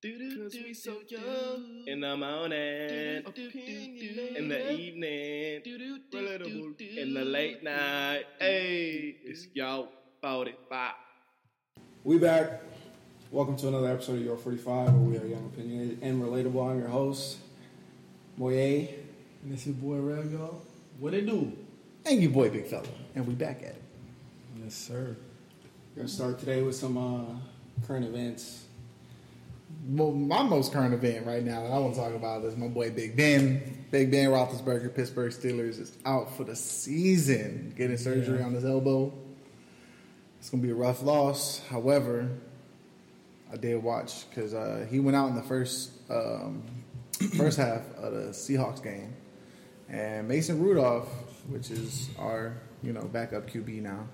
Cause we so young in the morning, in the evening, relatable in the late night. Hey, it's y'all 45. We back. Welcome to another episode of Your 45, where we are young, opinionated, and relatable. I'm your host, Moye. And it's your boy Rego. What it do? And you boy, big fella. And we back at it. Yes, sir. We're gonna start today with some uh, current events. Well, my most current event right now that I want to talk about is my boy Big Ben. Big Ben Roethlisberger, Pittsburgh Steelers, is out for the season, getting surgery Yeah. on his elbow. It's gonna be a rough loss. However, I did watch because uh, he went out in the first um, first half of the Seahawks game, and Mason Rudolph, which is our you know backup QB now,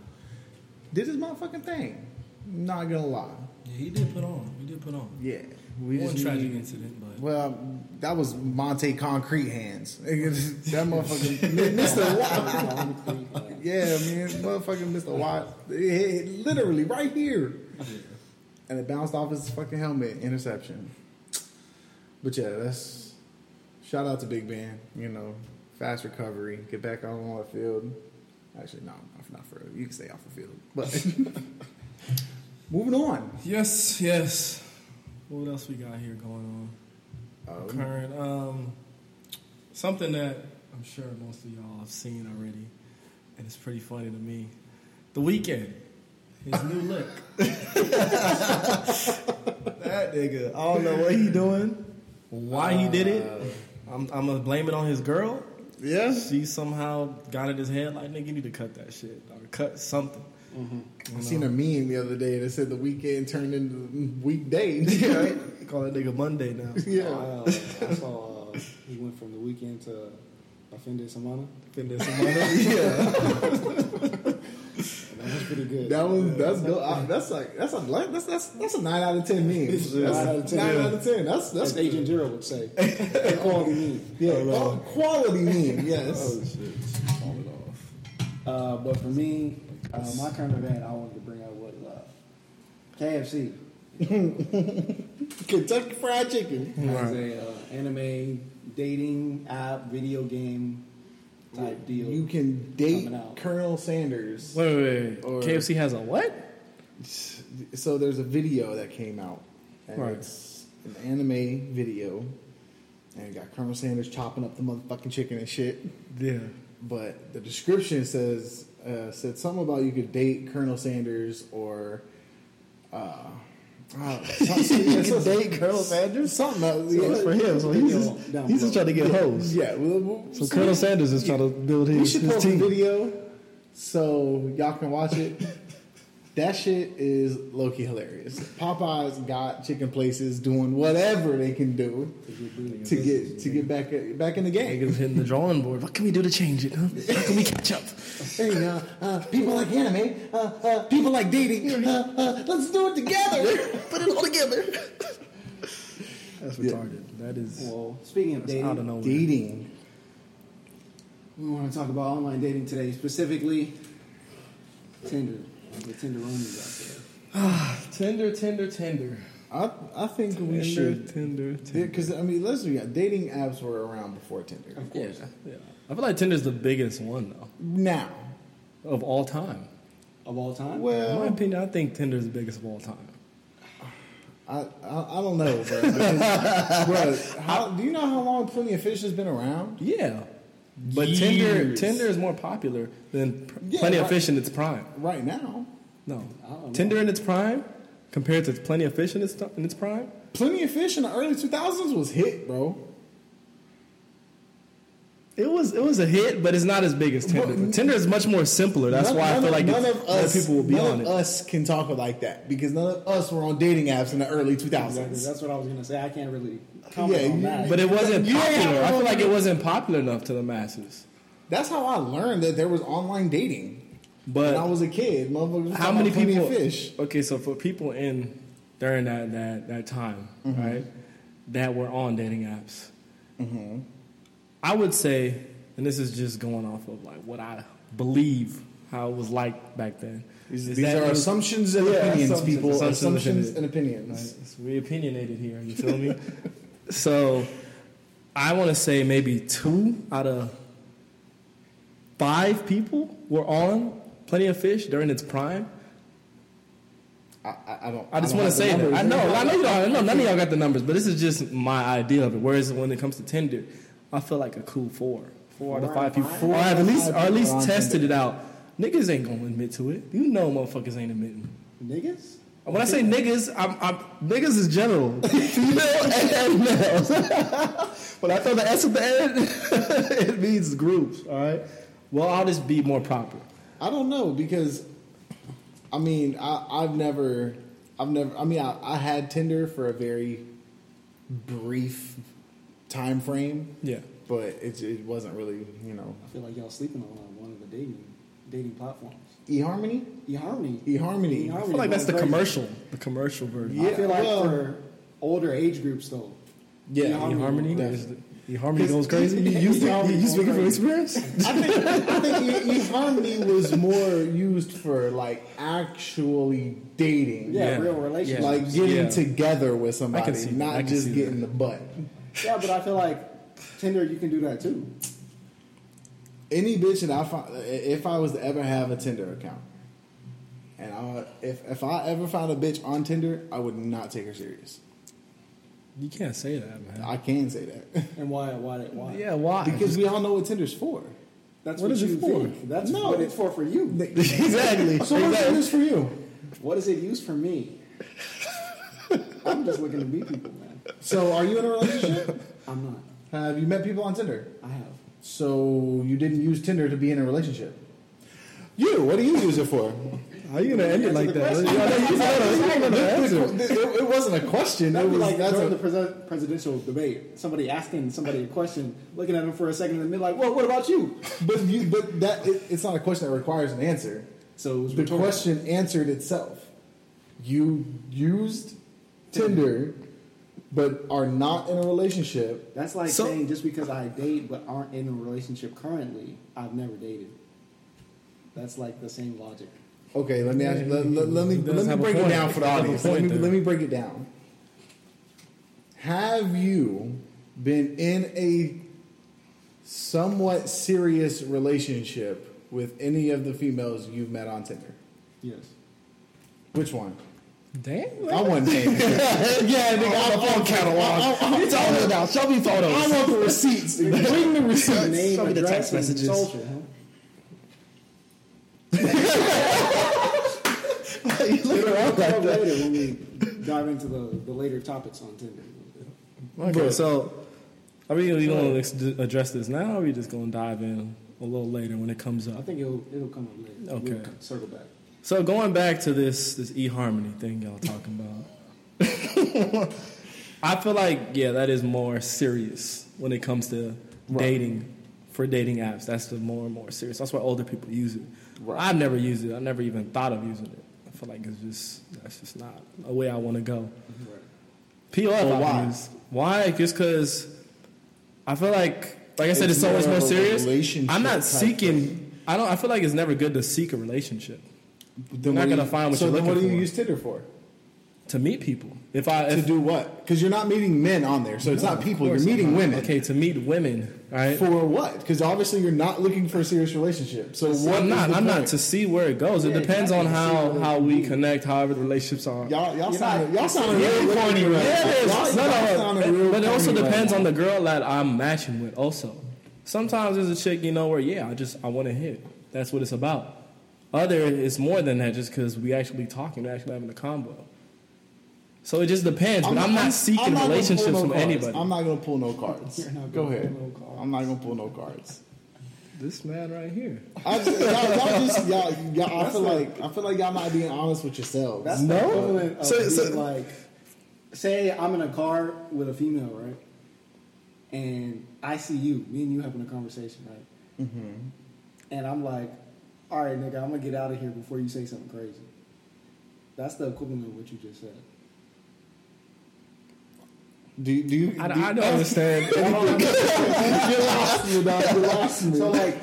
did his motherfucking thing. Not gonna lie. Yeah, he did put on. He did put on. Yeah, we One just tragic need- incident, but Well, that was Monte Concrete hands. that motherfucker, Mr. Watt. Yeah, man, motherfucking Mr. Watt. It hit literally right here, and it bounced off his fucking helmet. Interception. But yeah, that's shout out to Big Ben. You know, fast recovery. Get back on the field. Actually, no, not for you can stay off the field. But moving on. yes, yes. What else we got here going on? Uh, Current, um, something that I'm sure most of y'all have seen already, and it's pretty funny to me. The Weeknd, his new look. that nigga, I don't know what he doing, why he did it. I'm, I'm gonna blame it on his girl. yeah. She somehow got in his head like, nigga, you need to cut that shit or cut something. I seen a meme the other day that said the Weeknd turned into weekday. right? Call that nigga Monday now. yeah. Uh, I saw uh, he went from the Weeknd to offended Samana. Been there some money. yeah. That was pretty good. That was that's good. I- That's like that's a that's that's that's a nine out of ten meme. That's Nine out of 10. Nine out of ten. That's that's As Agent Zero would say. Quality meme. yeah qual- quality meme. Yes. shit. Fall it off. Uh, but for me, uh, my current event I wanted to bring up was uh, KFC. Kentucky Fried Chicken. It's a uh, anime dating app, video game type deal. You can date Coming out. Colonel Sanders. Wait, wait, wait. Or- KFC has a what? So there's a video that came out, and Right. it's an anime video, and it got Colonel Sanders chopping up the motherfucking chicken and shit. Yeah. but the description says uh, said something about you could date Colonel Sanders or uh, uh, something, date Colonel Sanders? Something else, So yeah. for him. So he's just, he's just trying to get hoes. Yeah, well, well, So Colonel Sanders is trying to build his, we should his team. video so y'all can watch it. That shit is low key hilarious. Popeyes got chicken places doing whatever they can do to get to get back back in the game. Niggas hitting the drawing board. What can we do to change it? Huh? How can we catch up? There you go. Uh, people like anime. Uh, uh, people like dating. Uh, uh, let's do it together. Put it all together. That's retarded. That is well, speaking of that's dating, out of nowhere. Dating. we want to talk about online dating today, specifically Tinder, the Tinderonis out Tinder, ah, Tinder, Tinder. I I think we Tinder, should Tinder, Tinder. because I mean let's be honest, dating apps were around before Tinder. Of Yeah, course. yeah. I feel like Tinder's the biggest one though Now, of all time. Of all time? Well, in my opinion, I think Tinder's the biggest of all time. I, I I don't know, bro. Because, bro, how do you know how long Plenty of Fish has been around? Yeah, but Tinder Years. Tinder is more popular than Yeah, Plenty of. Fish in its prime. Right now, No, don't know. Tinder in its prime compared to Plenty of Fish in its in its prime. Plenty of Fish in the early two thousands was hit, bro. It was it was a hit, but it's not as big as Tinder. But- Tinder is much more simpler. That's None- why I feel like none of us people will be none on of it. us can talk like that because none of us were on dating apps in the early two thousands. Exactly. That's what I was going to say. I can't really comment Yeah, on that. But it wasn't popular. I feel like it wasn't popular enough to the masses. That's how I learned that there was online dating. But when I was a kid, motherfuckers how many people? of Fish? Okay, so for people in during that that that time, Mm-hmm. right, that were on dating apps, I would say, and this is just going off of like what I believe how it was like back then. These, Is these that- are assumptions and Yeah, opinions, assumptions, people. assumptions and Assumptions opinions. and opinions. Right? It's- We opinionated here. You feel me? so, I want to say maybe two out of five people were on Plenty of Fish during its prime. I, I, I don't. I just don't want to say that. I know, I know you don't. I know none of y'all got the numbers, but this is just my idea of it. Whereas when it comes to Tinder, I feel like a cool four, four out of Four five out people, five? or have at least, or at least out of five tested people. it out. Niggas ain't gonna admit to it. You know, motherfuckers ain't admitting. Niggas? When I say niggas, I'm, I'm niggas is general, female and males. when I throw the S at the end, it means groups. All right. Well, I'll just be more proper. I don't know because, I mean, I, I've never, I've never. I mean, I, I had Tinder for a very brief time frame, Yeah. but it, it wasn't really, you know, I feel like y'all sleeping on one of the dating dating platforms. eHarmony. eHarmony. eHarmony. I feel like that's the commercial, the commercial version. I feel like well- for older age groups though. Yeah, eHarmony. eHarmony. Yeah. is the- eHarmony goes 'Cause crazy. you- You, you, eHarmony you, speaking from experience? I think, I think e- eHarmony was more used for like actually dating, Yeah, Yeah. real relationships. Yeah. like getting Yeah. together with somebody, see. I not can just see getting that. the butt. Yeah, but I feel like Tinder you can do that too. Any bitch that I find, if I was to ever have a Tinder account, and I, if if I ever found a bitch on Tinder, I would not take her serious. You can't say that, man. I can say that And why why why? yeah, why? because we all know what Tinder's for. That's What what, is it for? think. That's No. what it's for for you. exactly. So what's exactly. Tinder's for you? What is it used for me? I'm just looking to meet people, man. So are you in a relationship? I'm not. have you met people on Tinder? I have. So you didn't use Tinder to be in a relationship. You, what do you use it for? How are you gonna end it like that? question. Yeah, I know you said that. it, it- it wasn't a question. That'd be was like that's during a, the pres- presidential debate. Somebody asking somebody a question, looking at them for a second, and then like, "Well, what about you?" but you, but that it, it's not a question that requires an answer. So it was The rhetorical. question answered itself. You used Tinder, but are not in a relationship. That's like So- saying just because I date but aren't in a relationship currently, I've never dated. That's like the same logic. Okay, let me ask you, let, let- let me let me break it down for the He does have a audience. Let me, there. let me break it down. Have you been in a somewhat serious relationship with any of the females you've met on Tinder? Yes. Which one? Damn. I want names. yeah, nigga, I'm a phone catalog. What you talking about? Show me photos. I want the receipts. Bring the receipts. Name, Show me the text messages. social, huh? you look around like that. later when we dive into the, the later topics on Tinder. Okay, so are we, we going to address this now, or are we just going to dive in a little later when it comes up? I think it'll it'll come up later. Okay. We'll circle back. So going back to this this eHarmony thing y'all talking about, I feel like yeah, that is more serious when it comes to dating for dating apps. That's the more and more serious. That's why older people use it. Right. I've never used it. I never even thought of using it. I feel like it's just that's just not a way I want to go. POF Well, why? Why? Just because I feel like, like I said, It's it's, so much more more of a serious. I'm not seeking. I don't. I feel like it's never good to seek a relationship Then not what do gonna you- find what so you're then what do you for. use Tinder for? to meet people. If I To do what? Because you're not meeting men on there, so it's not people. You're meeting not. women. Okay, to meet women, right? For what? Because obviously you're not looking for a serious relationship. So what? I'm is not. the I'm not to see where it goes. It depends on how how we means. connect. However, the relationships are. Y'all, y'all You're sound, y'all sound Yeah, real corny right Yeah, now. it is. Y'all, No, y'all no, sounding real but it also corny right depends on the girl that I'm matching with. Also, sometimes there's a chick you know where yeah, I just I want to hit. That's what it's about. Other, it's more than that. Just because we actually talking, we're actually having a combo. So it just depends. But I'm, not seeking I'm not relationships pull no from cards. anybody. I'm not gonna pull no cards. Go ahead. no cards. I'm not gonna pull no cards. this man right here. I just, y'all, y'all just y'all, y'all, I feel like I feel like y'all not being honest with yourselves. That's No? the equivalent of So- being so- like, say I'm in a car with a female, right? And I see you, me and you having a conversation, right? Mm-hmm. And I'm like, all right, nigga, I'm gonna get out of here before you say something crazy. That's the equivalent of what you just said. do, do you? I, do, I don't understand. you lost me, dog. You lost me. So like,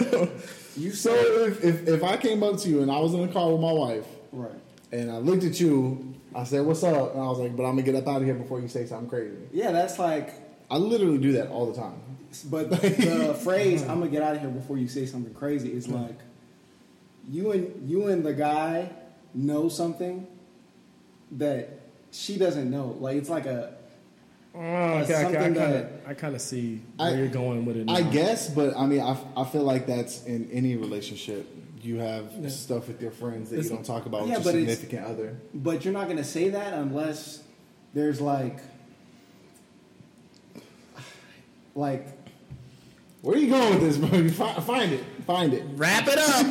You So said if, if if I came up to you and I was in the car with my wife right. and I looked at you, I said, "What's up?" And I was like, "But I'm gonna get up out of here before you say something crazy." Yeah, that's like. I literally do that all the time. But the phrase "I'm gonna get out of here before you say something crazy" is like you and you and the guy know something that she doesn't know. Like it's like a Oh, okay, okay, I kind of, that- I kind of see where I- you're going with it. Now. I guess, but I mean, I, I feel like that's in any relationship. You have stuff with your friends that It's- you don't talk about Yeah, with your significant other. But you're not going to say that unless there's like, like, Where are you going with this, bro? You fi- find it, find it. wrap it up.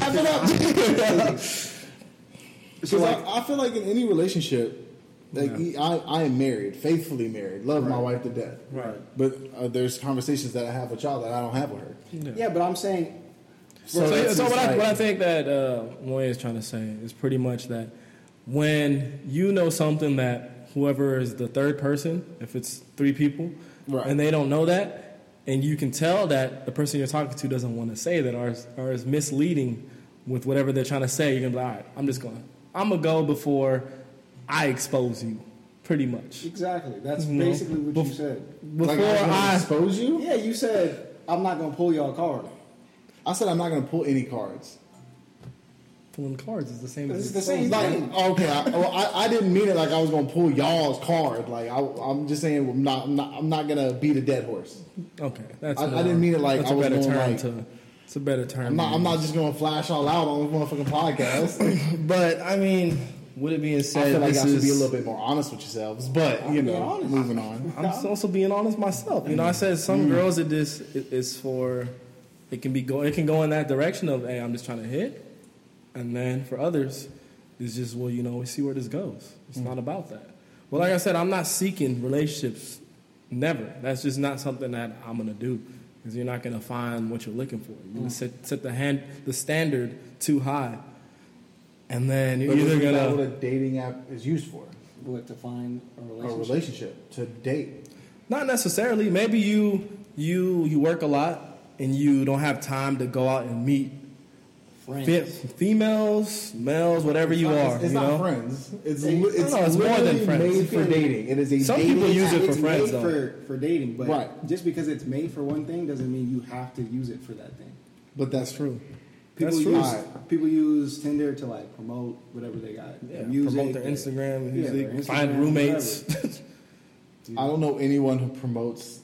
Wrap it up. so like, I, I feel like in any relationship, like I, I am married, faithfully married, love my wife to death. Right. But uh, there's conversations that I have with y'all that I don't have with her. yeah, but I'm saying, So, so, that's what, just I, what I think that uh, Moy is trying to say is pretty much that when you know something that whoever is the third person, if it's three people, Right. and they don't know that, and you can tell that the person you're talking to doesn't want to say that or is, or is misleading with whatever they're trying to say, you're gonna be like, all right, I'm just gonna, I'm gonna go before I expose you, pretty much. exactly. That's No. basically what you said. Before like, I I, expose you. Yeah, you said I'm not going to pull y'all card. I said I'm not going to pull any cards. Pulling cards is the same. It's as the same Like, okay, I, well, I, I didn't mean it like I was going to pull y'all's card. Like I, I'm just saying I'm not, I'm not, I'm not going to beat a dead horse. Okay, that's. I- I didn't mean it like that's I a was better going term like- to. It's a better term. I'm not, I'm not just going to flash all out on this motherfucking podcast. But I mean, with it being said, I feel like this I should be a little bit more honest with yourselves. But you being know, honest. moving on. I'm also being honest myself. You know, I said some Mm. girls it this it- it's for it can be go it can go in that direction of hey I'm just trying to hit, and then for others it's just well you know we see where this goes. It's Mm. not about that. Well, like I said, I'm not seeking relationships. Never. That's just not something that I'm gonna do because you're not gonna find what you're looking for. You're Mm. gonna set set the hand the standard too high, and then you're But either isn't that gonna what a dating app is used for? What to find a A relationship? relationship to date. Not necessarily. Maybe you you you work a lot and you don't have time to go out and meet Friends. fe- females, males, whatever you not- are. It's, it's you not know? friends. It's Hey, li- it's, no, it's more than literally friends. made for dating. It is a Some dating people use it it's for friends, made though. for, for dating, but Right. just because it's made for one thing doesn't mean you have to use it for that thing. But that's true. People That's true. use Alright. people use Tinder to like promote whatever they got. Yeah, their music, promote their their- Instagram, yeah, music, their find roommates. I don't know anyone who promotes.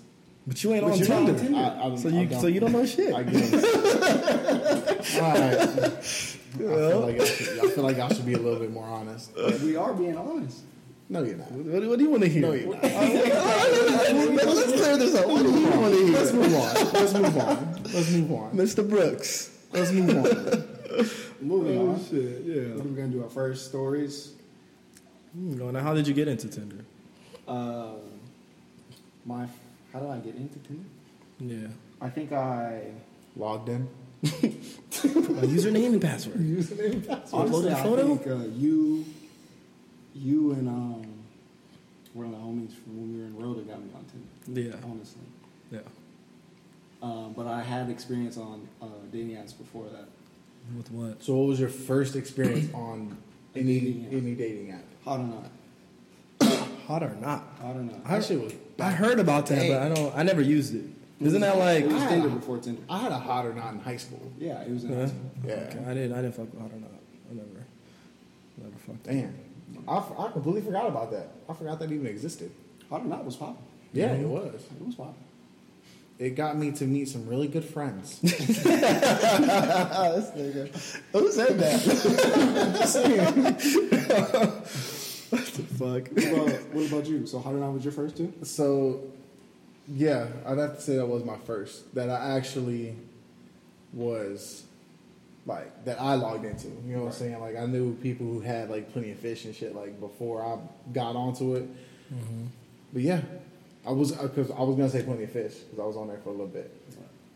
but you ain't But on you're not on Tinder, Tinder. I, I, so you don't, so you don't know shit. I guess. All right. I feel, like I, should, I feel like I should be a little bit more honest. We are being honest. No, you're not. what, what do you want to hear? No, you're not. Let's clear this up. What do you want to hear, Let's move on. Let's move on. Let's move on. Mr. Brooks? Let's move on. Moving on. shit, yeah. What are gonna do? Our first stories. Hmm, Now, how did you get into Tinder? Um, my how did I get into Tinder? Yeah, I think I Logged in. My username and password. Username and password. honestly I photo? think uh, you you and um one of the homies from when we were in Rota got me on Tinder. Yeah, Honestly. yeah. Um, but I had experience on uh, dating apps before that. With what? So, what was your first experience on any dating app. any dating app? Hot or not? Hot or not? Hot or not? That shit was. I heard about that, but I don't. I never used it. Isn't that like? it was I- Tinder before Tinder? I had a hot or not in high school. Yeah, it was in Yeah. high school. Yeah. Okay, I didn't. I didn't fuck with hot or not. I never. Never fucked. Damn. I, f- I completely forgot about that. I forgot that even existed. Hot or not was popping. Yeah, it mm-hmm. was. It was popping. It got me to meet some really good friends. Who said that? what the fuck? What about, what about you? So hot or not was your first two? so, yeah, I'd have to say that was my first. That I actually was like that I logged into. You know what I'm saying? Like I knew people who had like plenty of fish and shit like before I got onto it. But yeah, I was because I was gonna say plenty of fish because I was on there for a little bit.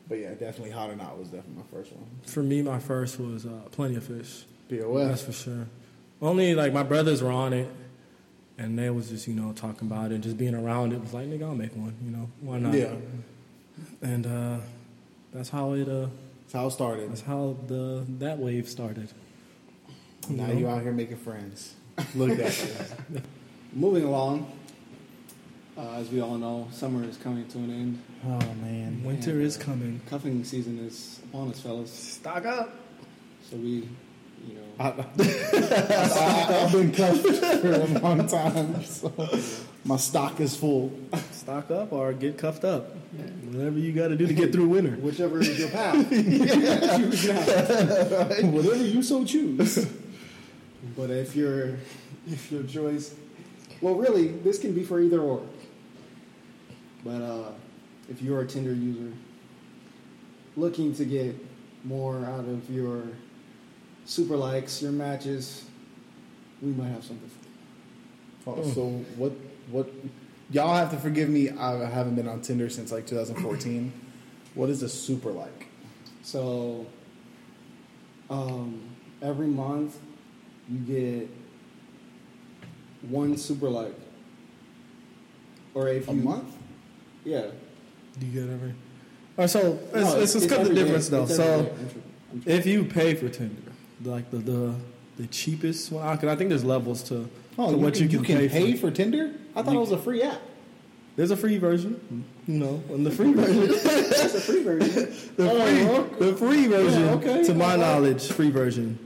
But yeah, definitely hot or not was definitely my first one. For me, my first was uh, Plenty of Fish. POS, That's for sure. Only like my brothers were on it, and they was just you know talking about it, just being around it was like nigga, I'll make one. You know why not? Yeah. And uh, that's how it uh, That's how it started. That's how the that wave started. Now you out here making friends. Look at you. Moving along, uh, as we all know, summer is coming to an end. Oh man. Winter is coming. Cuffing season is upon us, fellas. Stock up. So we, you know, I, I, I've been cuffed for a long time, so my stock is full. Stock up or get cuffed up. Whatever you got to do to get through winter. whichever is your path. Choose. Whatever you so choose. But if your if your choice, well, really, this can be for either or. But uh, if you're a Tinder user looking to get more out of your super likes, your matches, we might have something. For you. Oh, so what? What? Y'all have to forgive me. I haven't been on Tinder since like 2014. What is a super like? So um, every month you get one super like, or if A you month? yeah. Do you get every? All right, so let's, No, let's, let's cut the every day. difference though. It's So every day. I'm sure- I'm sure. if you pay for Tinder, like the the, the cheapest one, ah, because I think there's levels to, Oh, to you what can, you can, pay, for. Tinder? I thought You- it was a free app. There's a free version, you know, and the free version, That's a free version. the Oh, free, the free version, Yeah, okay. to my Okay. knowledge, free version,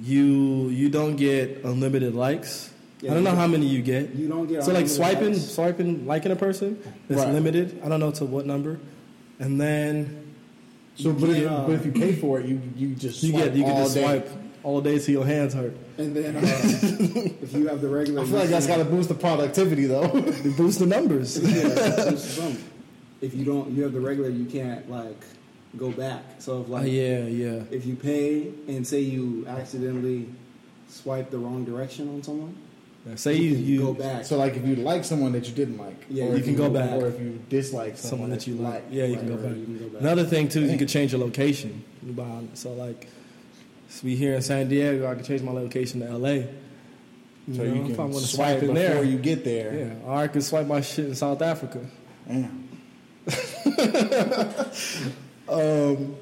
you you don't get unlimited likes. Yeah, I don't know how many you get. You don't get So like swiping, likes. swiping, liking a person, it's Right. limited. I don't know to what number, and then So, but, if, uh, but if you pay for it, you you just you swipe get you can all just day. swipe all day till your hands hurt. And then uh, if you have the regular, I feel like that's got to boost the productivity though. They boost the numbers. yeah, that's some. If you don't, you have the regular, you can't like go back. So if Oh, like yeah, yeah. if you pay and say you accidentally swipe the wrong direction on someone, Yeah, Say you can you go back. so like if you like someone that you didn't like, Yeah, or you if can go back. or if you dislike someone, someone that you like. Yeah, you can go back. you can go back. Another thing too, is you can change your location. So like, so we here in San Diego, I can change my location to LA. So know, you if I can wanna swipe in before there. you get there. Yeah, or I could swipe my shit in South Africa. Damn. um,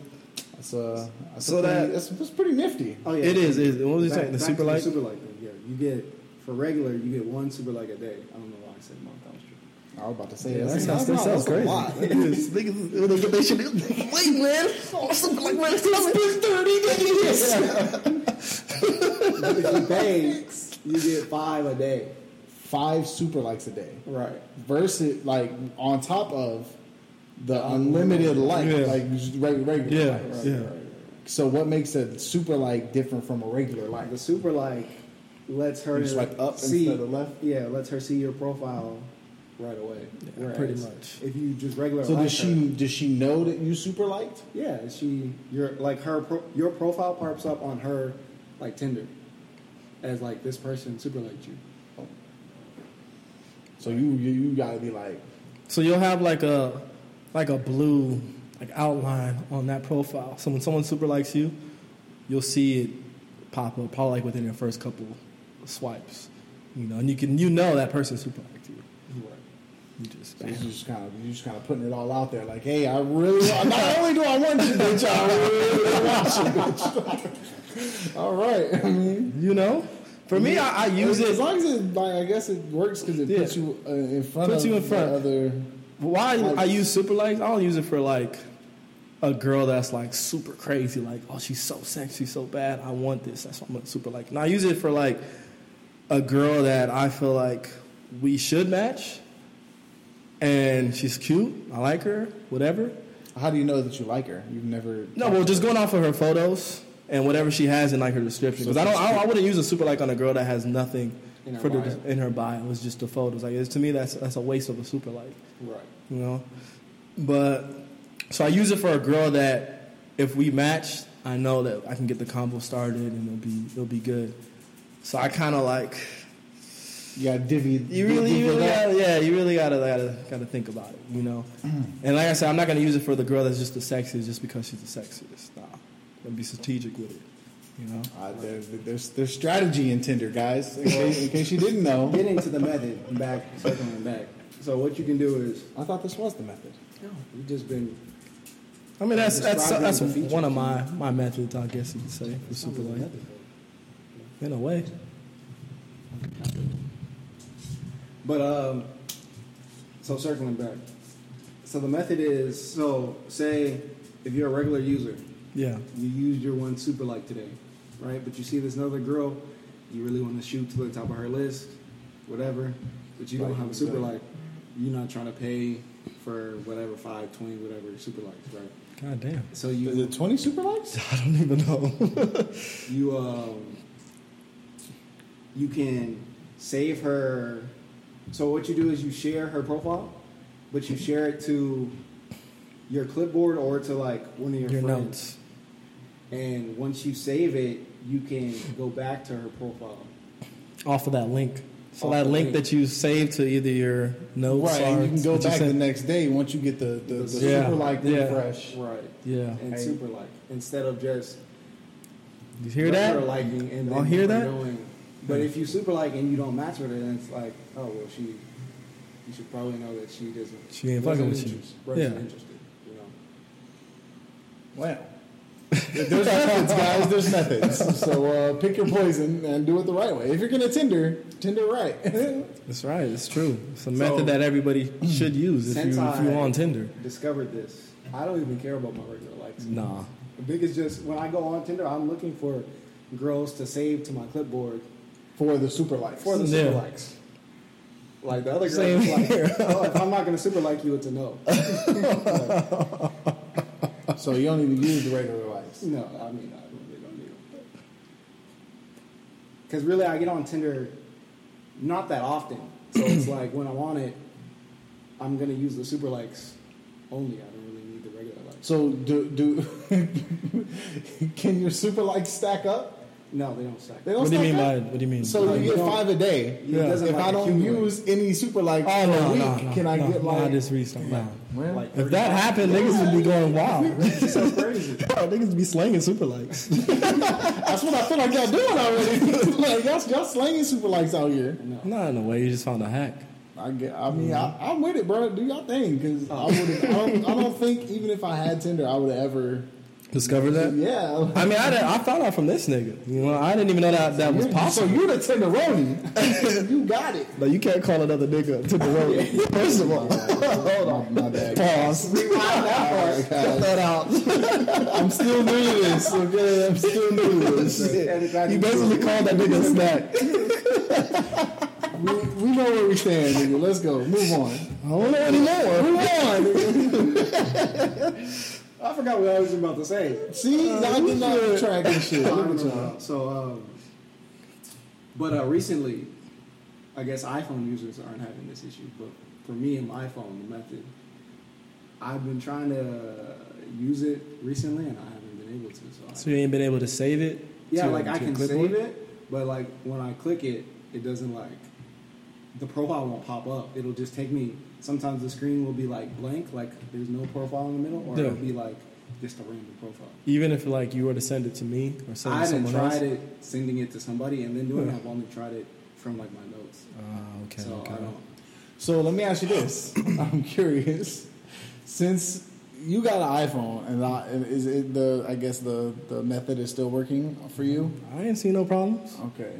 that's, uh, that's So pretty, that- that's, that's pretty nifty. Oh yeah, It is. It is. What was he saying? The back super to light. super like thing. Yeah, you get for regular, you get one super like a day. I don't know why I said month. That was true. I was about to say Yeah, that's, that sounds, that's, that sounds that's a crazy. lot. Niggas, they get their shit, wait, man. Oh, something like man, it's been thirty days. But if you pay, you get five a day. Five super likes a day Right. versus like on top of the unlimited like, Yeah. like just reg- regular. Yeah, likes. yeah. So what makes a super like different from a regular like? The super like lets her You swipe up see, instead of left? Yeah, lets her see your profile right away. Yeah, pretty much. If you just regular, So like does she her- does she know that you super liked? Yeah, she your like her pro, your profile pops up on her like Tinder as like this person super liked you. So you you, you got to be like So you'll have like a like a blue like outline on that profile. So when someone super likes you, you'll see it pop up probably like within your first couple swipes. You know, and you can you know that person super liked you. You just So you just kind of you just kind of putting it all out there, like, hey, I really not only do I want you, bitch, I really want you, bitch. all right, I mean, you know. For me, I, I use it. As long as it like I guess it works because it Yeah. puts you uh, in front Puts of you in front. the other. Why Like- I use super likes? I don't use it for like a girl that's like super crazy, like oh she's so sexy, so bad. I want this. That's why I'm super like. And I use it for like a girl that I feel like we should match, and she's cute. I like her. Whatever. How do you know that you like her? You've never. No, well, just going off of her photos and whatever she has in like her description. So Because I don't, I, I wouldn't use a super like on a girl that has nothing In her for the, in her bio. It's just the photos. Like it's, to me, that's that's a waste of a super like. Right. you know. But so I use it for a girl that if we match, I know that I can get the combo started and it'll be it'll be good. So I kind of like You got divvy. you really, divvy you really gotta, yeah, you really gotta, gotta gotta think about it, you know. And like I said, I'm not gonna use it for the girl that's just the sexiest just because she's the sexiest. Nah, I'm gonna be strategic with it, you know. Uh, there, there's there's strategy in Tinder, guys. In case, in case you didn't know, Getting to the method and back, circling back. So what you can do is I thought this was the method. no, you've just been I mean, that's that's Describing that's one of my my methods, I guess you could say, for super like. In a way, But um, so circling back. So the method is so say if you're a regular user, yeah. you used your one super like today, right? But you see this another girl, you really want to shoot to the top of her list, whatever. But you don't have a super like. You're not trying to pay for whatever five, twenty, whatever super likes, right? God damn. So Is you it 20 super likes? I don't even know. you um you can save her so what you do is you share her profile but you share it to your clipboard or to like one of your, Your friends notes. and once you save it you can go back to her profile off of that link. So Off that link link. that you saved to either your notes Right, or and you can go back the next day once you get the, the, the Yeah, super like yeah. refresh. right Yeah. and Hey. super like instead of just You hear regular that? liking and Y'all then hear that? knowing. But if you super like and you don't match with her then it's like oh well she you should probably know that she doesn't She ain't wasn't fucking with you. interest- wasn't Yeah. interested you know Well, there's methods, guys. There's methods. So uh, pick your poison and do it the right way. If you're gonna Tinder, Tinder right. That's right. It's true. It's a So- method that everybody should use if you Since if you on Tinder. discovered this. I don't even care about my regular likes. Nah. The biggest is just when I go on Tinder, I'm looking for girls to save to my clipboard For the super likes. for the super Yeah. likes. Like the other girls, Same it's like, here. oh, if I'm not gonna super like you, it's a no. so you don't even use the regular likes. No, I mean I really don't need them. Because really, I get on Tinder not that often, so it's like when I'm on it, I'm gonna use the super likes only. I don't really need the regular likes. So do do can your super likes stack up? No, they don't stack. They don't What do you stack mean up? by what do you mean? So Like, you you get don't- five a day. It Yeah. doesn't If like I don't accumulate. use any super likes oh for no, a no, week, no, can I no, get no, like? I just read something. No. Well, Like If that happened, niggas would be going wild. It's so crazy. Bro, niggas be slanging super likes. that's what I feel like y'all doing already. like y'all, y'all slanging super likes out here. No. Not in a way. You just found a hack. I get. I mean, I, I'm with it, bro. Do y'all thing because I would. I don't, I don't think even if I had Tinder, I would ever. Discover that? Yeah. I mean, I, I found out from this nigga. You know, I didn't even know that that was possible. So you the Tenderoni. you got it. But you can't call another nigga road. First of all, Hold on, my bad. pause. Cut that out. I'm still new to this. Okay, I'm still new to this. You basically called that nigga a snack. We, we know where we stand, nigga. Let's go. Move on. I don't know anymore. Move on. I forgot what I was about to say. See, y'all did not track and shit. I Look don't at y'all. know. So, um, but uh, recently, I guess iPhone users aren't having this issue. But for me and my phone, the method, I've been trying to use it recently, and I haven't been able to. So, I, So you ain't been able to save it? yeah, to- like to I can clipboard? save it, but like when I click it, it doesn't like the profile won't pop up. It'll just take me. Sometimes the screen will be like blank, like there's no profile in the middle, or Yeah. it'll be like just a random profile. Even if like you were to send it to me or send it I to haven't someone tried it sending it to somebody and then doing Yeah. it. I've only tried it from like my notes. Ah, okay. so okay. I don't. So let me ask you this. I'm curious. Since you got an iPhone, and I, is it the? I guess the the method is still working for you. I ain't seen no problems. Okay.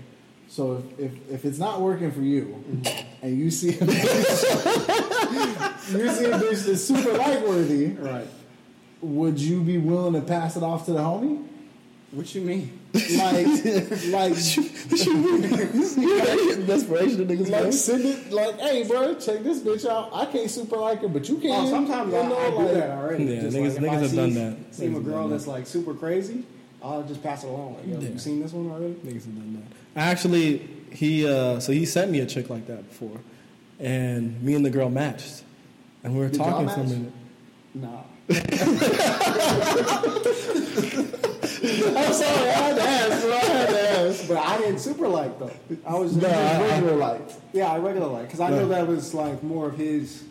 So if, if, if it's not working for you, mm-hmm. and you see a bitch, you see a bitch that's super like worthy, Right. would you be willing to pass it off to the homie? What you mean? Like, like, Desperation of niggas. like, like, send it. Like, hey, bro, check this bitch out. I can't super like her, but you oh, can. Oh, sometimes you I, know, I do like- that already. Yeah, just niggas- like niggas have see, done that. See Niggas a girl done that's like super crazy, I'll just pass it along. Like, yo, Yeah. you seen this one already? Niggas have done that. Actually, he uh, so he sent me a chick like that before, and me and the girl matched, and we were Did talking for a minute. No. I'm sorry, I had to ask, bro. I had to ask. But I didn't super like though. I was No, I- I- regular. regular like. Yeah, I regular like because I know that was like more of his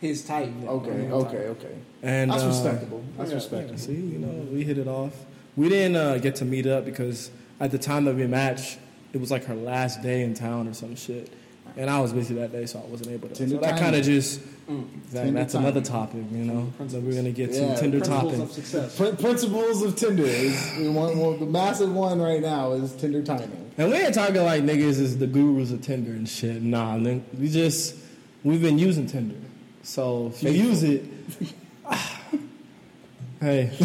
his type. Okay, Type. okay, okay. And That's uh, respectable. That's yeah, respectable. See, you know, we hit it off. We didn't uh, get to meet up because at the time that we matched, it was like her last day in town or some shit, and I was busy that day, so I wasn't able to. Tinder So that kind of just mm. Exactly. That's timing. another topic, you know. So we're gonna get Yeah, to Tinder Principles topping. of success. Principles of Tinder is one, one, the massive one right now is Tinder timing. And we ain't talking like niggas is the gurus of Tinder and shit. Nah, we just we've been using Tinder. So if you use it, hey,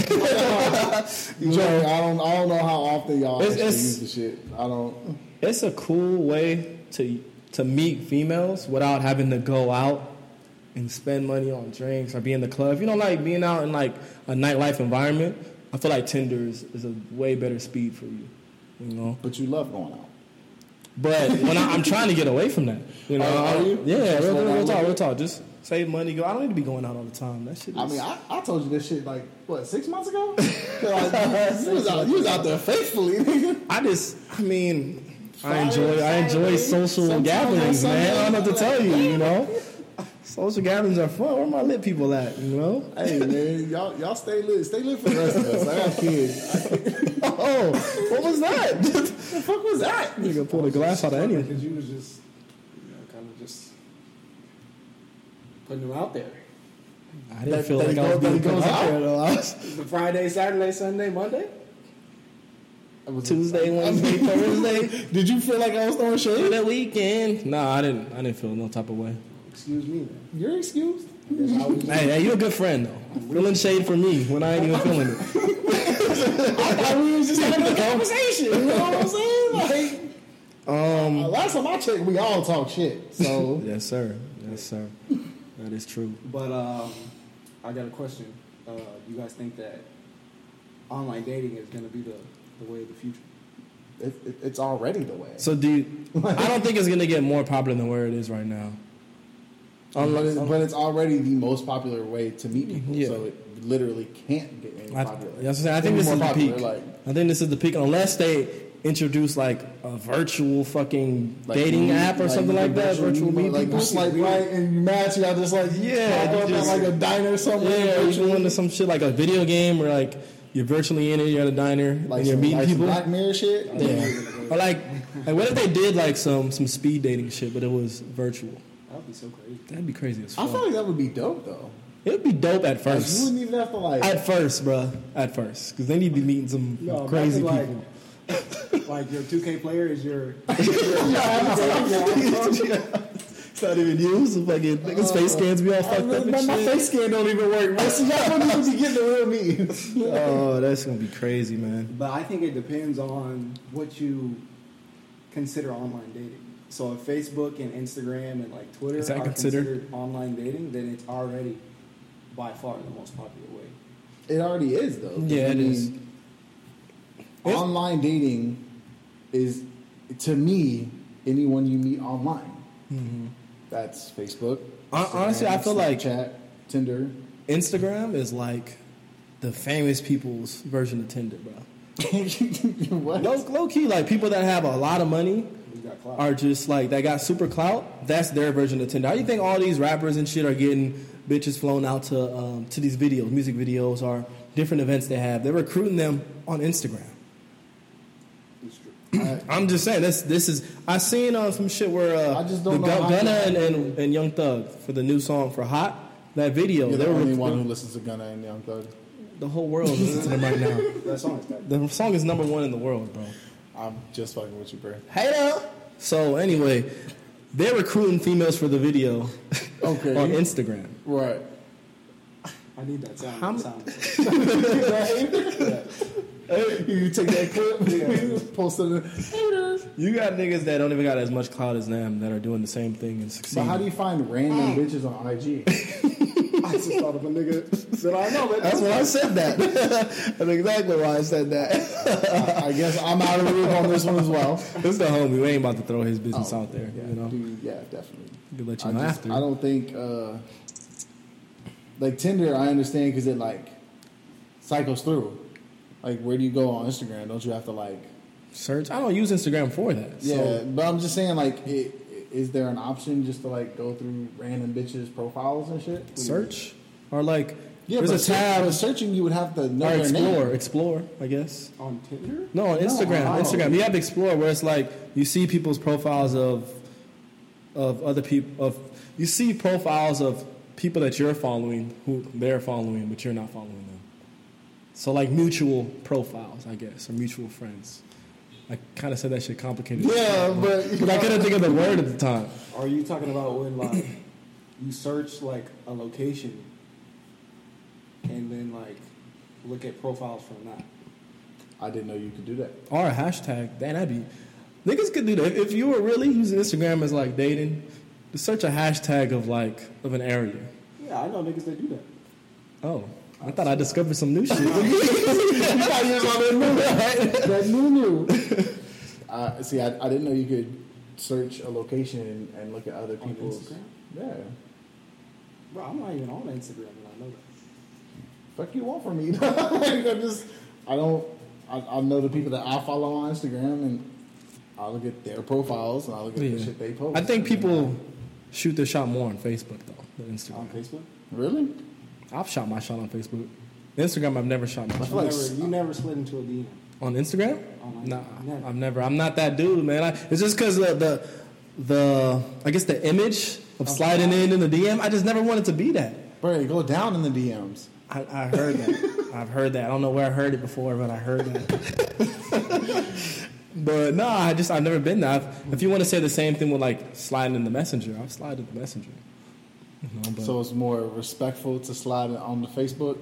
You I don't I don't know how often y'all It's- it's- use the shit. I don't. it's a cool way to to meet females without having to go out and spend money on drinks or be in the club. If you don't like being out in like a nightlife environment, I feel like Tinder is, is a way better speed for you. You know. But you love going out. But when I, I'm trying to get away from that, you know, Are- oh, are you? yeah, Just real, slow real, real talk, real talk. Just save money, go. I don't need to be going out all the time. That shit. Is, I mean, I, I told you this shit like what six months ago. like, you, was out, you was out there faithfully. nigga. I just, I mean, I Friday, enjoy, I enjoy Saturday, social sometimes on gatherings, man. I don't know what to tell you, you know. Social gatherings are fun. Where my lit people at, you know? hey man, y'all y'all stay lit, stay lit for the rest of us. I got kids. I, Oh, what was that? the fuck was that? Nigga pulled a glass out of anything. Because you was just, you know, kind of just putting them out there. I didn't That- feel that like I was goes- that being goes put out out? there though. I was The Friday, Saturday, Sunday, Monday. Tuesday, Wednesday, Thursday, Did you feel like I was throwing through shade? that weekend. No, I didn't. I didn't feel no type of way. Excuse me. Then. You're excused. Because I was Hey, hey, you're a good friend though. Feeling shade for me when I ain't even feeling it. I thought we was just having a conversation. You know what I'm saying? Like, Um. uh, last time I checked, we all talk shit. So Yes, sir. Yes, sir. That is true. But um, I got a question. Uh, you guys think that online dating is going to be the, the way of the future? it, it, it's already the way. So do you, I don't think it's gonna get more popular than where it is right now. but, it's, but it's already the most popular way to meet people. Yeah. So it literally can't get any I, popular. that's what I'm saying. I think this more is the peak. Like, I think this is the peak unless they introduce like a virtual fucking like dating you- app or something like that. virtual Virtual meet like people. you swipe right and you match. You got just like Yeah, pop you just- at like a diner somewhere. Yeah, or you virtually. go into some shit like a video game where like you're virtually in it, you're at a diner like and you're some, meeting like people. Black Mirror shit. Yeah. Or like, like what if they did like some some speed dating shit, but it was virtual? That would be so crazy. That'd be crazy as I fuck. feel like that would be dope though. It'd be dope at Like, you first. wouldn't even have to like. At first, bruh. At first, because then you'd be meeting some Yo, crazy people. like, like your 2K player is your. It's not even used. The fucking niggas' face oh. scans be all fucked really- up my, my face scan don't even work. man. So y'all wouldn't even be getting the real me. Oh, that's gonna be crazy, man. But I think it depends on what you consider online dating. So if Facebook and Instagram and like Twitter Is that are considered- considered online dating, then it's already by far the most popular way. It already is though. Yeah, I it mean, is. Online dating is, to me, anyone you meet online. That's Facebook. Hon- honestly, I feel like- chat, Tinder. Instagram is like the famous people's version of Tinder, bro. what? Low, low key, like people that have a lot of money You got clout. are just like that got super clout. That's their version of Tinder. How do you think all these rappers and shit are getting bitches flown out to um, to these videos, music videos, or different events they have? They're recruiting them on Instagram. It's. I'm just saying this. This is I seen on some shit where uh, I just don't the know Gunna and, and, and Young Thug for the new song for Hot. That video, You're the only rec- one who listens to Gunna and Young Thug. the whole world listens to them right now. That song is bad. The song is number one in the world, bro. I'm just fucking with you, bro. Hater. So anyway, they're recruiting females for the video Okay. on Instagram. Right. I need that sound. How that m- sound. you take that clip, post it. Haters. You got niggas that don't even got as much clout as them that are doing the same thing and But succeeding. how do you find random bitches on IG? I just thought of a nigga that I know. But That's why I said that. That's exactly why I said that. I guess I'm out of the loop on this one as well. this is the homie. We ain't about to throw his business out there. Yeah, you know, dude, yeah, definitely. we let you I, know just, after. I don't think uh, like Tinder. I understand because it like cycles through. Like, where do you go on Instagram? Don't you have to like? Search. I don't use Instagram for that. Yeah, So but I'm just saying, like, it, is there an option just to like go through random bitches' profiles and shit? search or like Yeah, there's but a tab but searching, you would have to know or explore. name. Explore, I guess. on Tinder. No, on No, Instagram. oh. Instagram. You have to Explore where it's like you see people's profiles of of other people of you see profiles of people that you're following who they're following, but you're not following them. So like mutual profiles, I guess, or mutual friends. I kind of said that shit complicated. Yeah, but but I couldn't think of the word at the time. Are you talking about when like you search like a location and then like look at profiles from that? I didn't know you could do that. Or a hashtag. Damn, that'd be. Niggas could do that. If you were really using Instagram as like dating, to search a hashtag of like of an area. Yeah, I know niggas that do that. Oh, I thought I discovered some new shit. that new new. Uh, see, I, I didn't know you could search a location and, and look at other On people's. Instagram? Yeah. Bro, I'm not even on Instagram and I know that. Fuck you want from me? like, I just, I don't. I, I know the people that I follow on Instagram, and I look at their profiles and I look at the shit they post. I think people shoot their shot more on Facebook though than Instagram. On Instagram. Facebook? really. I've shot my shot on Facebook. Instagram, I've never shot my You shot. like- never, you never slid into a DM. On Instagram? Oh, Nah, never. I've never. I'm not that dude, man. I, it's just because the, the the I guess the image of sliding in in the DM. I just never wanted to be that. Bro, go down in the DMs. I, I heard that. I've heard that. I don't know where I heard it before, but I heard that. but no, I just I've never been there. I've, if you want to say the same thing with like sliding in the messenger, I've slid in the messenger. Mm-hmm. You know, but So it's more respectful to slide on the Facebook.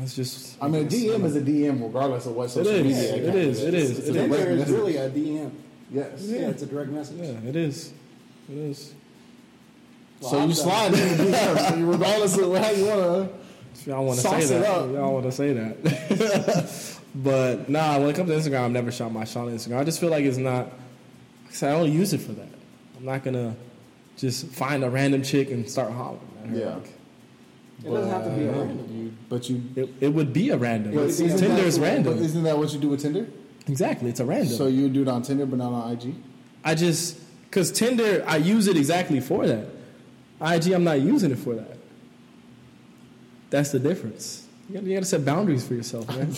it's just. I mean, a DM is a DM regardless of what It social is. media. It account is. It is. It's It a is. direct Tinder is message. really a DM. Yes. Yeah, it's a direct message. Yeah, it is. It is. Well, So I've you done- slide in the DMs, regardless of how you want If y'all want to Sauce say that. Y'all want to say that. but nah, when it comes to Instagram, I've never shot my shot on Instagram. I just feel like it's not. like I said, I don't use it for that. I'm not gonna just find a random chick and start hollering. at her. Yeah. Like, It doesn't have to be a random. you, but you. it, it would be a random. But It's- isn't Tinder that- is But random. isn't that what you do with Tinder? Exactly, it's a random. So you do it on Tinder, but not on IG. I just because Tinder, I use it exactly for that. IG, I'm not using it for that. That's the difference. You gotta, you gotta set boundaries for yourself, man.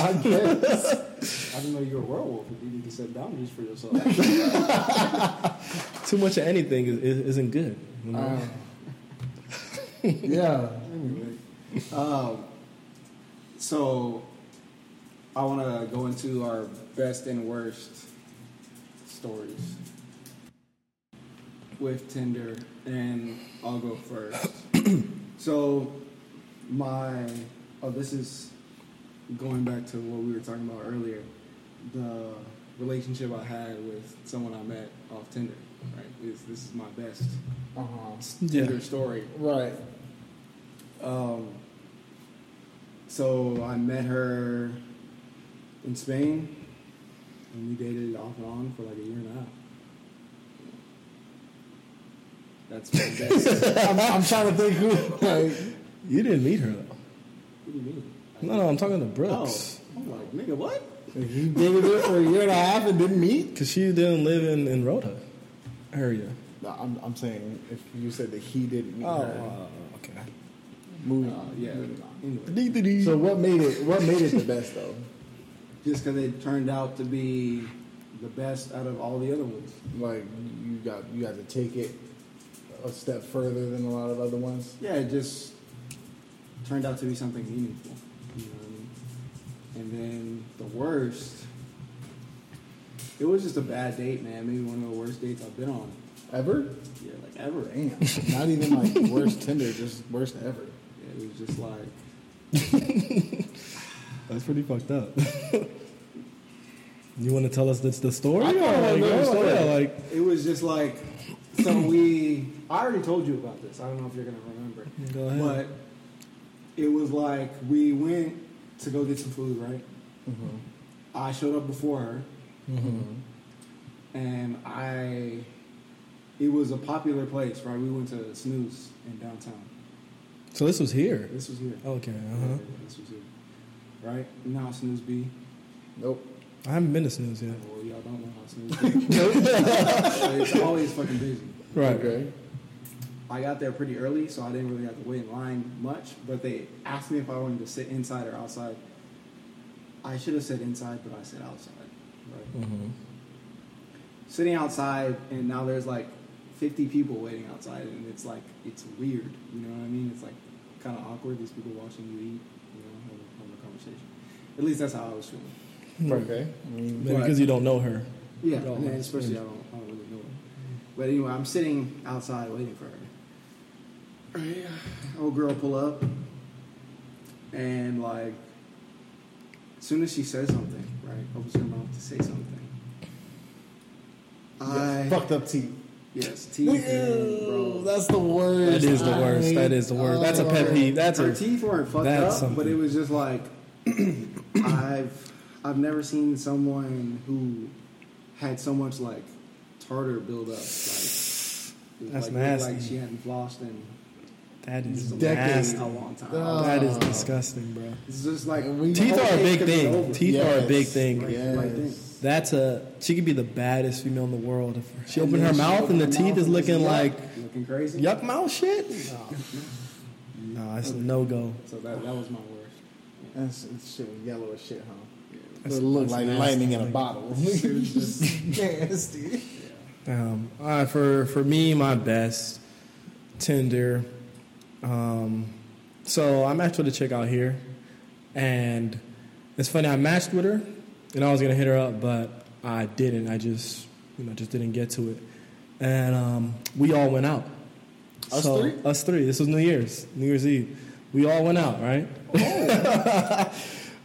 I guess. I didn't know you were a werewolf. You need to set boundaries for yourself. Too much of anything is, isn't good. you know? Uh, yeah. anyway, um, so I want to go into our best and worst stories with Tinder, and I'll go first. so my oh, this is going back to what we were talking about earlier. The relationship I had with someone I met off Tinder. Right, is this is my best Uh-huh. Yeah. Tinder story. Right. Um, so I met her in Spain, and we dated off and on for like a year and a half. That's my best. I'm, I'm trying to think who. Like, You didn't meet her though. what do you mean? No, no, I'm talking to Oh, Brooks. I'm like, nigga, what? he dated her for a year and a half and didn't meet. Because she didn't live in, in Rota area. No, I'm, I'm saying if you said that he didn't meet Oh, her. uh, okay. Moving Uh, yeah. Moving on. Anyway, So what made it? What made it the best though? just because it turned out to be the best out of all the other ones. Like you got you got to take it a step further than a lot of other ones. Yeah, it just turned out to be something meaningful. You know what I mean? And then the worst, it was just a bad date, man. Maybe one of the worst dates I've been on. Ever? Yeah, like ever. Damn. Not even like worst Tinder, just worst ever. Yeah, it was just like, That's pretty fucked up. you want to tell us this the story? I kinda or wanna like, know the yeah, like it was just like, so we, I already told you about this. I don't know if you're going to remember. Go ahead. But it was like, we went to go get some food, right? Mm-hmm. I showed up before her. Mm-hmm. and I it was a popular place, right? We went to Snooze in downtown. so this was here. This was here. Okay. Uh-huh. Yeah, This was here. Right? You know how Snooze B. Nope. I haven't been to Snooze yet. Well, y'all don't know how Snooze be. it's always fucking busy. Right. Okay. I got there pretty early, so I didn't really have to wait in line much. But they asked me if I wanted to sit inside or outside. I should have said inside, but I said outside. Right? Mm-hmm. Sitting outside, and now there's like 50 people waiting outside, and it's like it's weird. You know what I mean? It's like kind of awkward. These people watching you eat, you know, having, having a conversation. At least that's how I was feeling. Okay. I mean, Maybe because you don't know her. Yeah, and that's especially I don't, I don't really know her. But anyway, I'm sitting outside waiting for her. Right, old girl pull up, and like, as soon as she says something, right, opens her mouth to say something. I fucked up teeth. yes, teeth, man, bro. That's the worst. That is the worst. hate- That is the worst. That's a Oh, pet peeve. That's her a teeth weren't fucked up, something. but it was just like I've I've never seen someone who had so much like tartar build up. Like, That's like, nasty. Like she hadn't flossed in that is Decades. nasty. a long time. Oh. That is disgusting, bro. it's just like We- Teeth are a big thing. over. Teeth are a big thing. Yes. right. That's a she could be the baddest female in the world if she opened then her she mouth and the teeth mouth is looking yuck, like looking crazy. yuck mouth shit. No, it's a no go. So that that was my worst. That's it's shit was yellow as shit, huh? That's- it looked like nasty. lightning in a bottle. it was just nasty. Um, all right, for for me, my best Tinder. Um, so I matched with a chick out here, and it's funny. I matched with her, and I was gonna hit her up, but I didn't. I just you know just didn't get to it, and um, we all went out. Us So- three? Us three. This was New Year's, New Year's Eve. We all went out, right?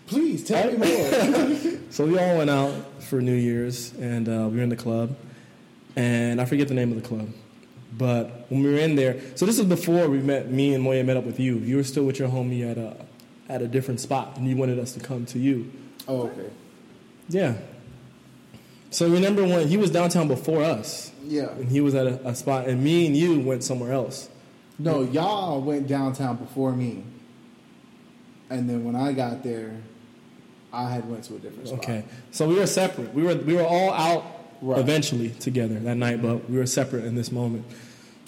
Please tell me more. So we all went out for New Year's, and uh, we were in the club, and I forget the name of the club, but when we were in there, so this is before we met. Me and Moya met up with you. You were still with your homie at a at a different spot, and you wanted us to come to you. oh, okay. Yeah. So remember when he was downtown before us, Yeah. and he was at a, a spot, and me and you went somewhere else. No, y'all went downtown before me, and then when I got there, I had went to a different spot. Okay. So we were separate. We were we were all out Right. eventually together that night, but we were separate in this moment.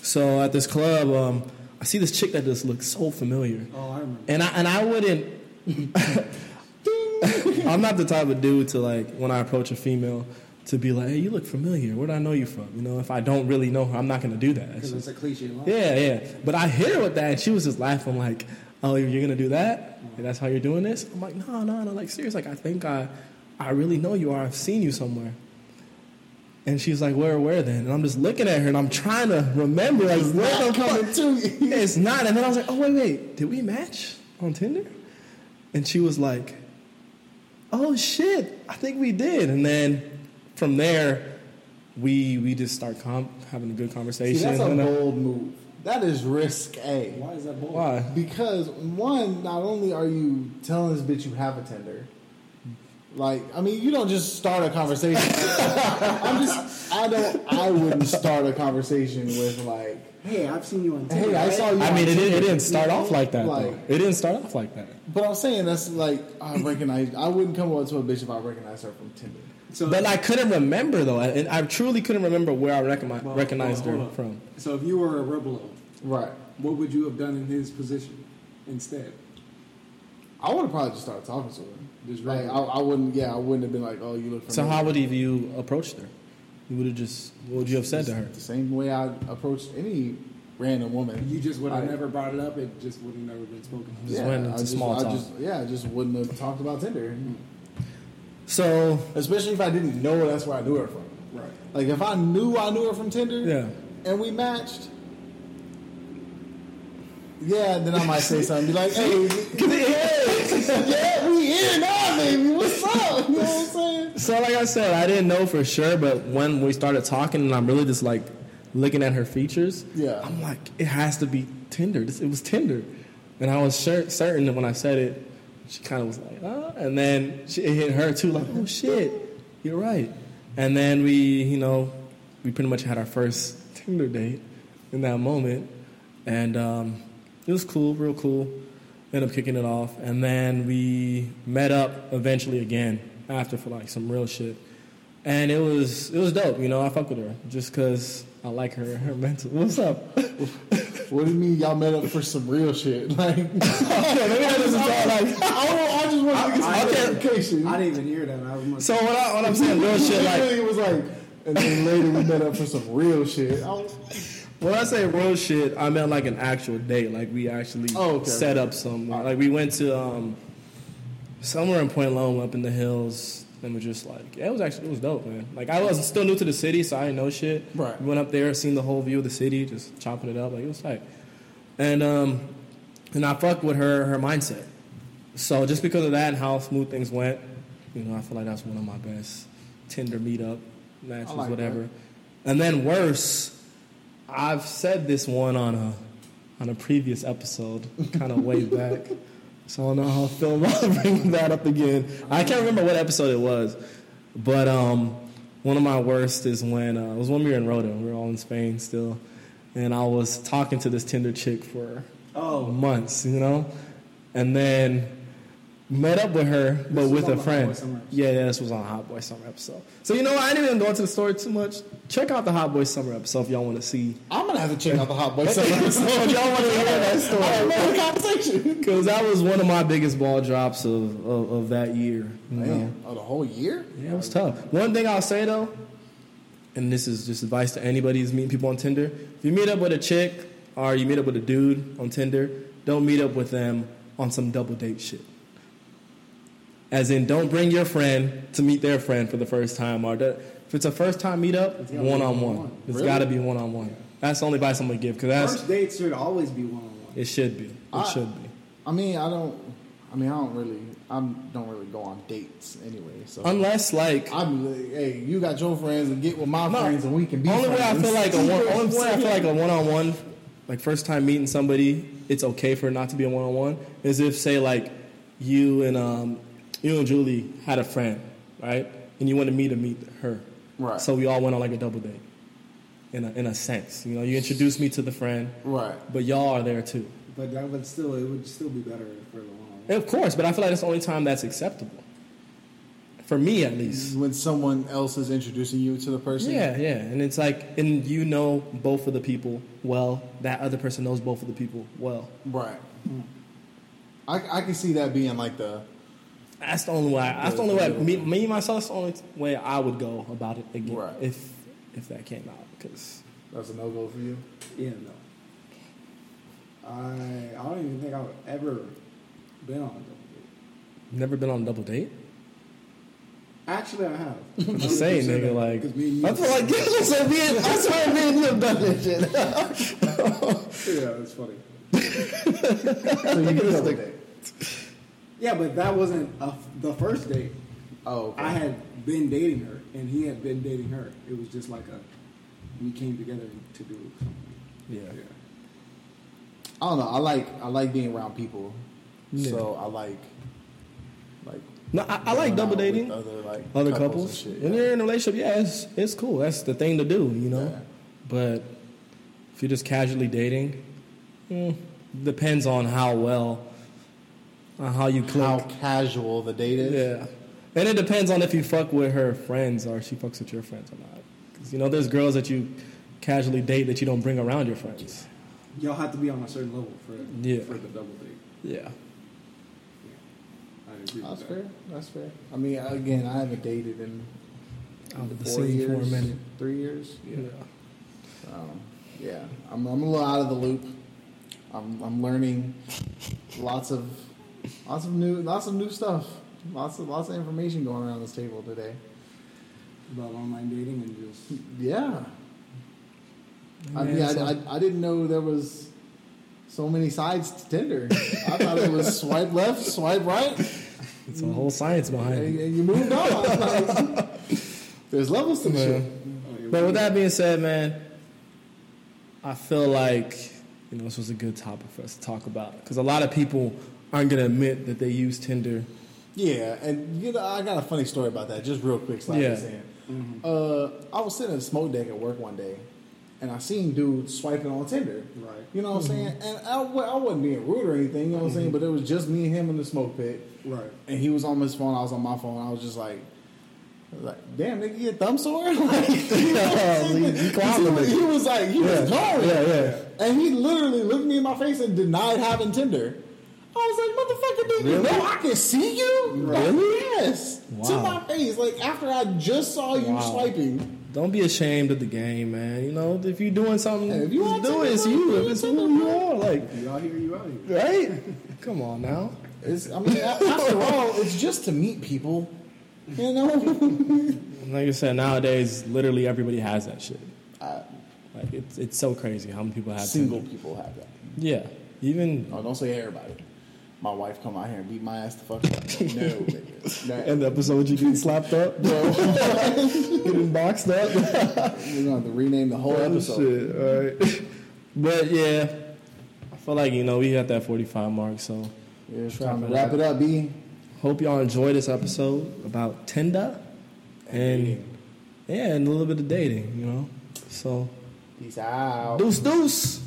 So at this club, um, I see this chick that just looks so familiar, Oh, I remember. and I and I wouldn't. I'm not the type of dude to like when I approach a female to be like, "Hey, you look familiar. Where do I know you from?" You know, if I don't really know her, I'm not going to do that. Because just- it's a cliche line. yeah, yeah. But I hit her with that, and she was just laughing, like, "Oh, you're gonna do that? And that's how you're doing this?" I'm like, "No, no, no. Like, serious. Like, I think I, I really know you, or I've seen you somewhere." And she's like, "Where, where then?" And I'm just looking at her, and I'm trying to remember, like, where the Not coming to you. It's not. And then I was like, "Oh, wait, wait. Did we match on Tinder?" And she was like, "Oh shit, I think we did." And then from there, we we just start com- having a good conversation. See, that's a uh, bold move. That is risque. Why is that bold? Why? Because one, not only are you telling this bitch you have a Tinder, like I mean, you don't just start a conversation. I'm just, I don't, I wouldn't start a conversation with like, Hey, I've seen you on Hey, I saw you. I on mean, it, didn't- it didn't start off like that. Like- though. It didn't start off like that. But I'm saying that's like I recognize. I wouldn't come up to a bitch if I recognized her from Tinder. So, But I couldn't remember though, and I truly couldn't remember where I recogni- Well, recognized hold on, her hold from. so if you were a rebel, Right. what would you have done in his position instead? I would have probably just started talking to her. Just Like I. I wouldn't. Yeah, I wouldn't have been like, "Oh, you look." So how would have you approached her? You would have just what would you have said to her? The same way I approached any random woman. You just would have I- never brought it up. It just would have never been spoken. of. Just went into I just, small I talk. just, yeah, I just wouldn't have talked about Tinder. So Especially if I didn't know that's where I knew her from. Right. Like if I knew I knew her from Tinder, yeah, and we matched. Yeah, then I might say something, be like, "Hey, yeah, we here now, baby. What's up?" You know what I'm saying? So like I said, I didn't know for sure, but when we started talking, and I'm really just like looking at her features, Yeah. I'm like, it has to be Tinder. This, it was Tinder, and I was sure, certain that when I said it, she kind of was like, ah, and then she, it hit her too, like, oh shit, you're right. And then we, you know, we pretty much had our first Tinder date in that moment, and um, it was cool, real cool. Ended up kicking it off, and then we met up eventually again after for like some real shit, and it was it was dope. You know, I fuck with her just because I like her her mental. What's up? What do you mean y'all met up for some real shit? Like, okay, maybe I just thought like. I, I just want to get some I- clarification. I didn't even hear that. I was So what, I, what I'm saying, real shit like it was like and then later we met up for some real shit. When I say real shit, I meant like an actual date. Like we actually Oh, okay. set up some. Like we went to um, somewhere in Point Loma, up in the hills, and we're just like, yeah, it was actually it was dope, man. Like I was still new to the city, so I didn't know shit. Right. We went up there, seen the whole view of the city, just chopping it up. Like it was tight. And um, and I fucked with her her mindset. So just because of that and how smooth things went, you know, I feel like that's one of my best Tinder meetup matches, like whatever. that. And then worse, I've said this one on a on a previous episode, kind of way back. So I don't know how I feel about bringing that up again. I can't remember what episode it was, but um, one of my worst is when uh, it was when we were in Rota. We were all in Spain still, and I was talking to this Tinder chick for Oh. months, you know, and then met up with her, but with a friend. Yeah, yeah, this was on Hot Boy Summer episode. So you know, what? I didn't even go into the story too much. Check out the Hot Boy Summer episode if y'all want to see. I'm gonna have to check out the Hot Boy Summer episode. if y'all want to hear that story. I love the conversation. Because that was one of my biggest ball drops of, of, of that year. You know? Man, oh, the whole year? Yeah, it was tough. One thing I'll say though, and this is just advice to anybody who's meeting people on Tinder: if you meet up with a chick or you meet up with a dude on Tinder, don't meet up with them on some double date shit. As in, don't bring your friend to meet their friend for the first time, or the, if it's a first time meetup, one on one. It's Really? got to be one on one. That's the only advice I'm gonna give because that's First dates should always be one on one. it should be. It I- should be. I mean, I don't. I mean, I don't really. I don't really go on dates anyway. So Unless like I'm. like, Hey, you got your friends, and get with my No. friends, and we can be. only way I feel like a one, only way I feel like a one on one, like first time meeting somebody, it's okay for it not to be a one on one. Is if say like you and um you and Julie had a friend, right, and you wanted me to meet her, Right. So we all went on like a double date. In a, in a sense, you know, you introduced me to the friend, Right. but y'all are there too. But that would still it would still be better for the one on And of course, but I feel like it's the only time that's acceptable. For me, at least. When someone else is introducing you to the person. Yeah, yeah, and it's like, and you know both of the people well. That other person knows both of the people well. Right. Hmm. I, I can see that being like the. That's the only way. That's the only way. Me, me myself, that's the only way I would go about it again. Right. If if that came out, because That's a no go for you. Yeah, no. I I don't even think I've ever been on a double date. never been on a double date. Actually, I have. I'm just saying, nigga. Like, Because me and you. I feel like so me and, I swear me and you have done this shit. yeah, that's funny. so you get a double date. Yeah, but that wasn't a, the first date. Oh, okay. I had been dating her, and he had been dating her. It was just like a we came together to do something. yeah. Yeah. I don't know. I like I like being around people. Yeah. So I like like No, I, I like double dating. other like other couples, couples. and shit. When yeah. you're in a relationship, yeah, it's it's cool. That's the thing to do, you know. Yeah. But if you're just casually dating, mm, depends on how well, on how you click. How casual the date is. yeah, and it depends on if you fuck with her friends or she fucks with your friends or not. Because you know, there's girls that you casually date that you don't bring around your friends. Y'all have to be on a certain level for Yeah. for the double date. Yeah. I agree That's with that. fair. That's fair. I mean, again, I haven't dated in Out of the four scene years, for a three years. Yeah. Um, yeah, I'm, I'm a little out of the loop. I'm, I'm learning lots of lots of new lots of new stuff. Lots of lots of information going around this table today. About online dating and just Yeah, I, Yeah, yeah, I, I, I didn't know there was so many sides to Tinder. I thought it was swipe left, swipe right, It's a whole science behind it. and you moved on. Like, there's levels to the shit. But with that being said, man, I feel like you know this was a good topic for us to talk about because a lot of people aren't gonna admit that they use Tinder. Yeah, and you know, I got a funny story about that. Just real quick, slap Yeah. this in. Uh, I was sitting at a smoke deck at work one day, and I seen dudes swiping on Tinder. Right. You know what I'm saying? And I, wa- I wasn't being rude or anything. You know what I'm saying? But it was just me and him in the smoke pit. Right. And he was on his phone. I was on my phone. I was just like. Was Like, damn, nigga, you a thumb sore? like, you know what I'm saying? you clowned him. he, was, he was like, he was Yeah. going. Yeah, yeah. And he literally looked me in my face and denied having Tinder. I was like, motherfucker, did you know I can see you? Really? Yes. To my face. Like, after I just saw you Wow. swiping. don't be ashamed of the game, man. You know, if you're doing something, Hey, if you just want do it. It's you. If it's who you are, like, You out here, you out here. right? Come on now. It's, I mean, after all, it's just to meet people. You know? Like I said, nowadays, literally everybody has that shit. Uh, Like it's it's so crazy how many people have single Tinder. people have that. Yeah, even No, don't say everybody. My wife come out here and beat my ass the fuck up. No, nigga. No. in the episode you getting slapped up, bro. getting boxed up. We're gonna have to rename the whole oh, episode. Shit, all right. But yeah, I feel like you know we got that 45 mark, so Yeah, it's time to wrap up. it up, B. hope y'all enjoy this episode about Tinder and yeah, and a little bit of dating, you know. So Peace out. deuce deuce.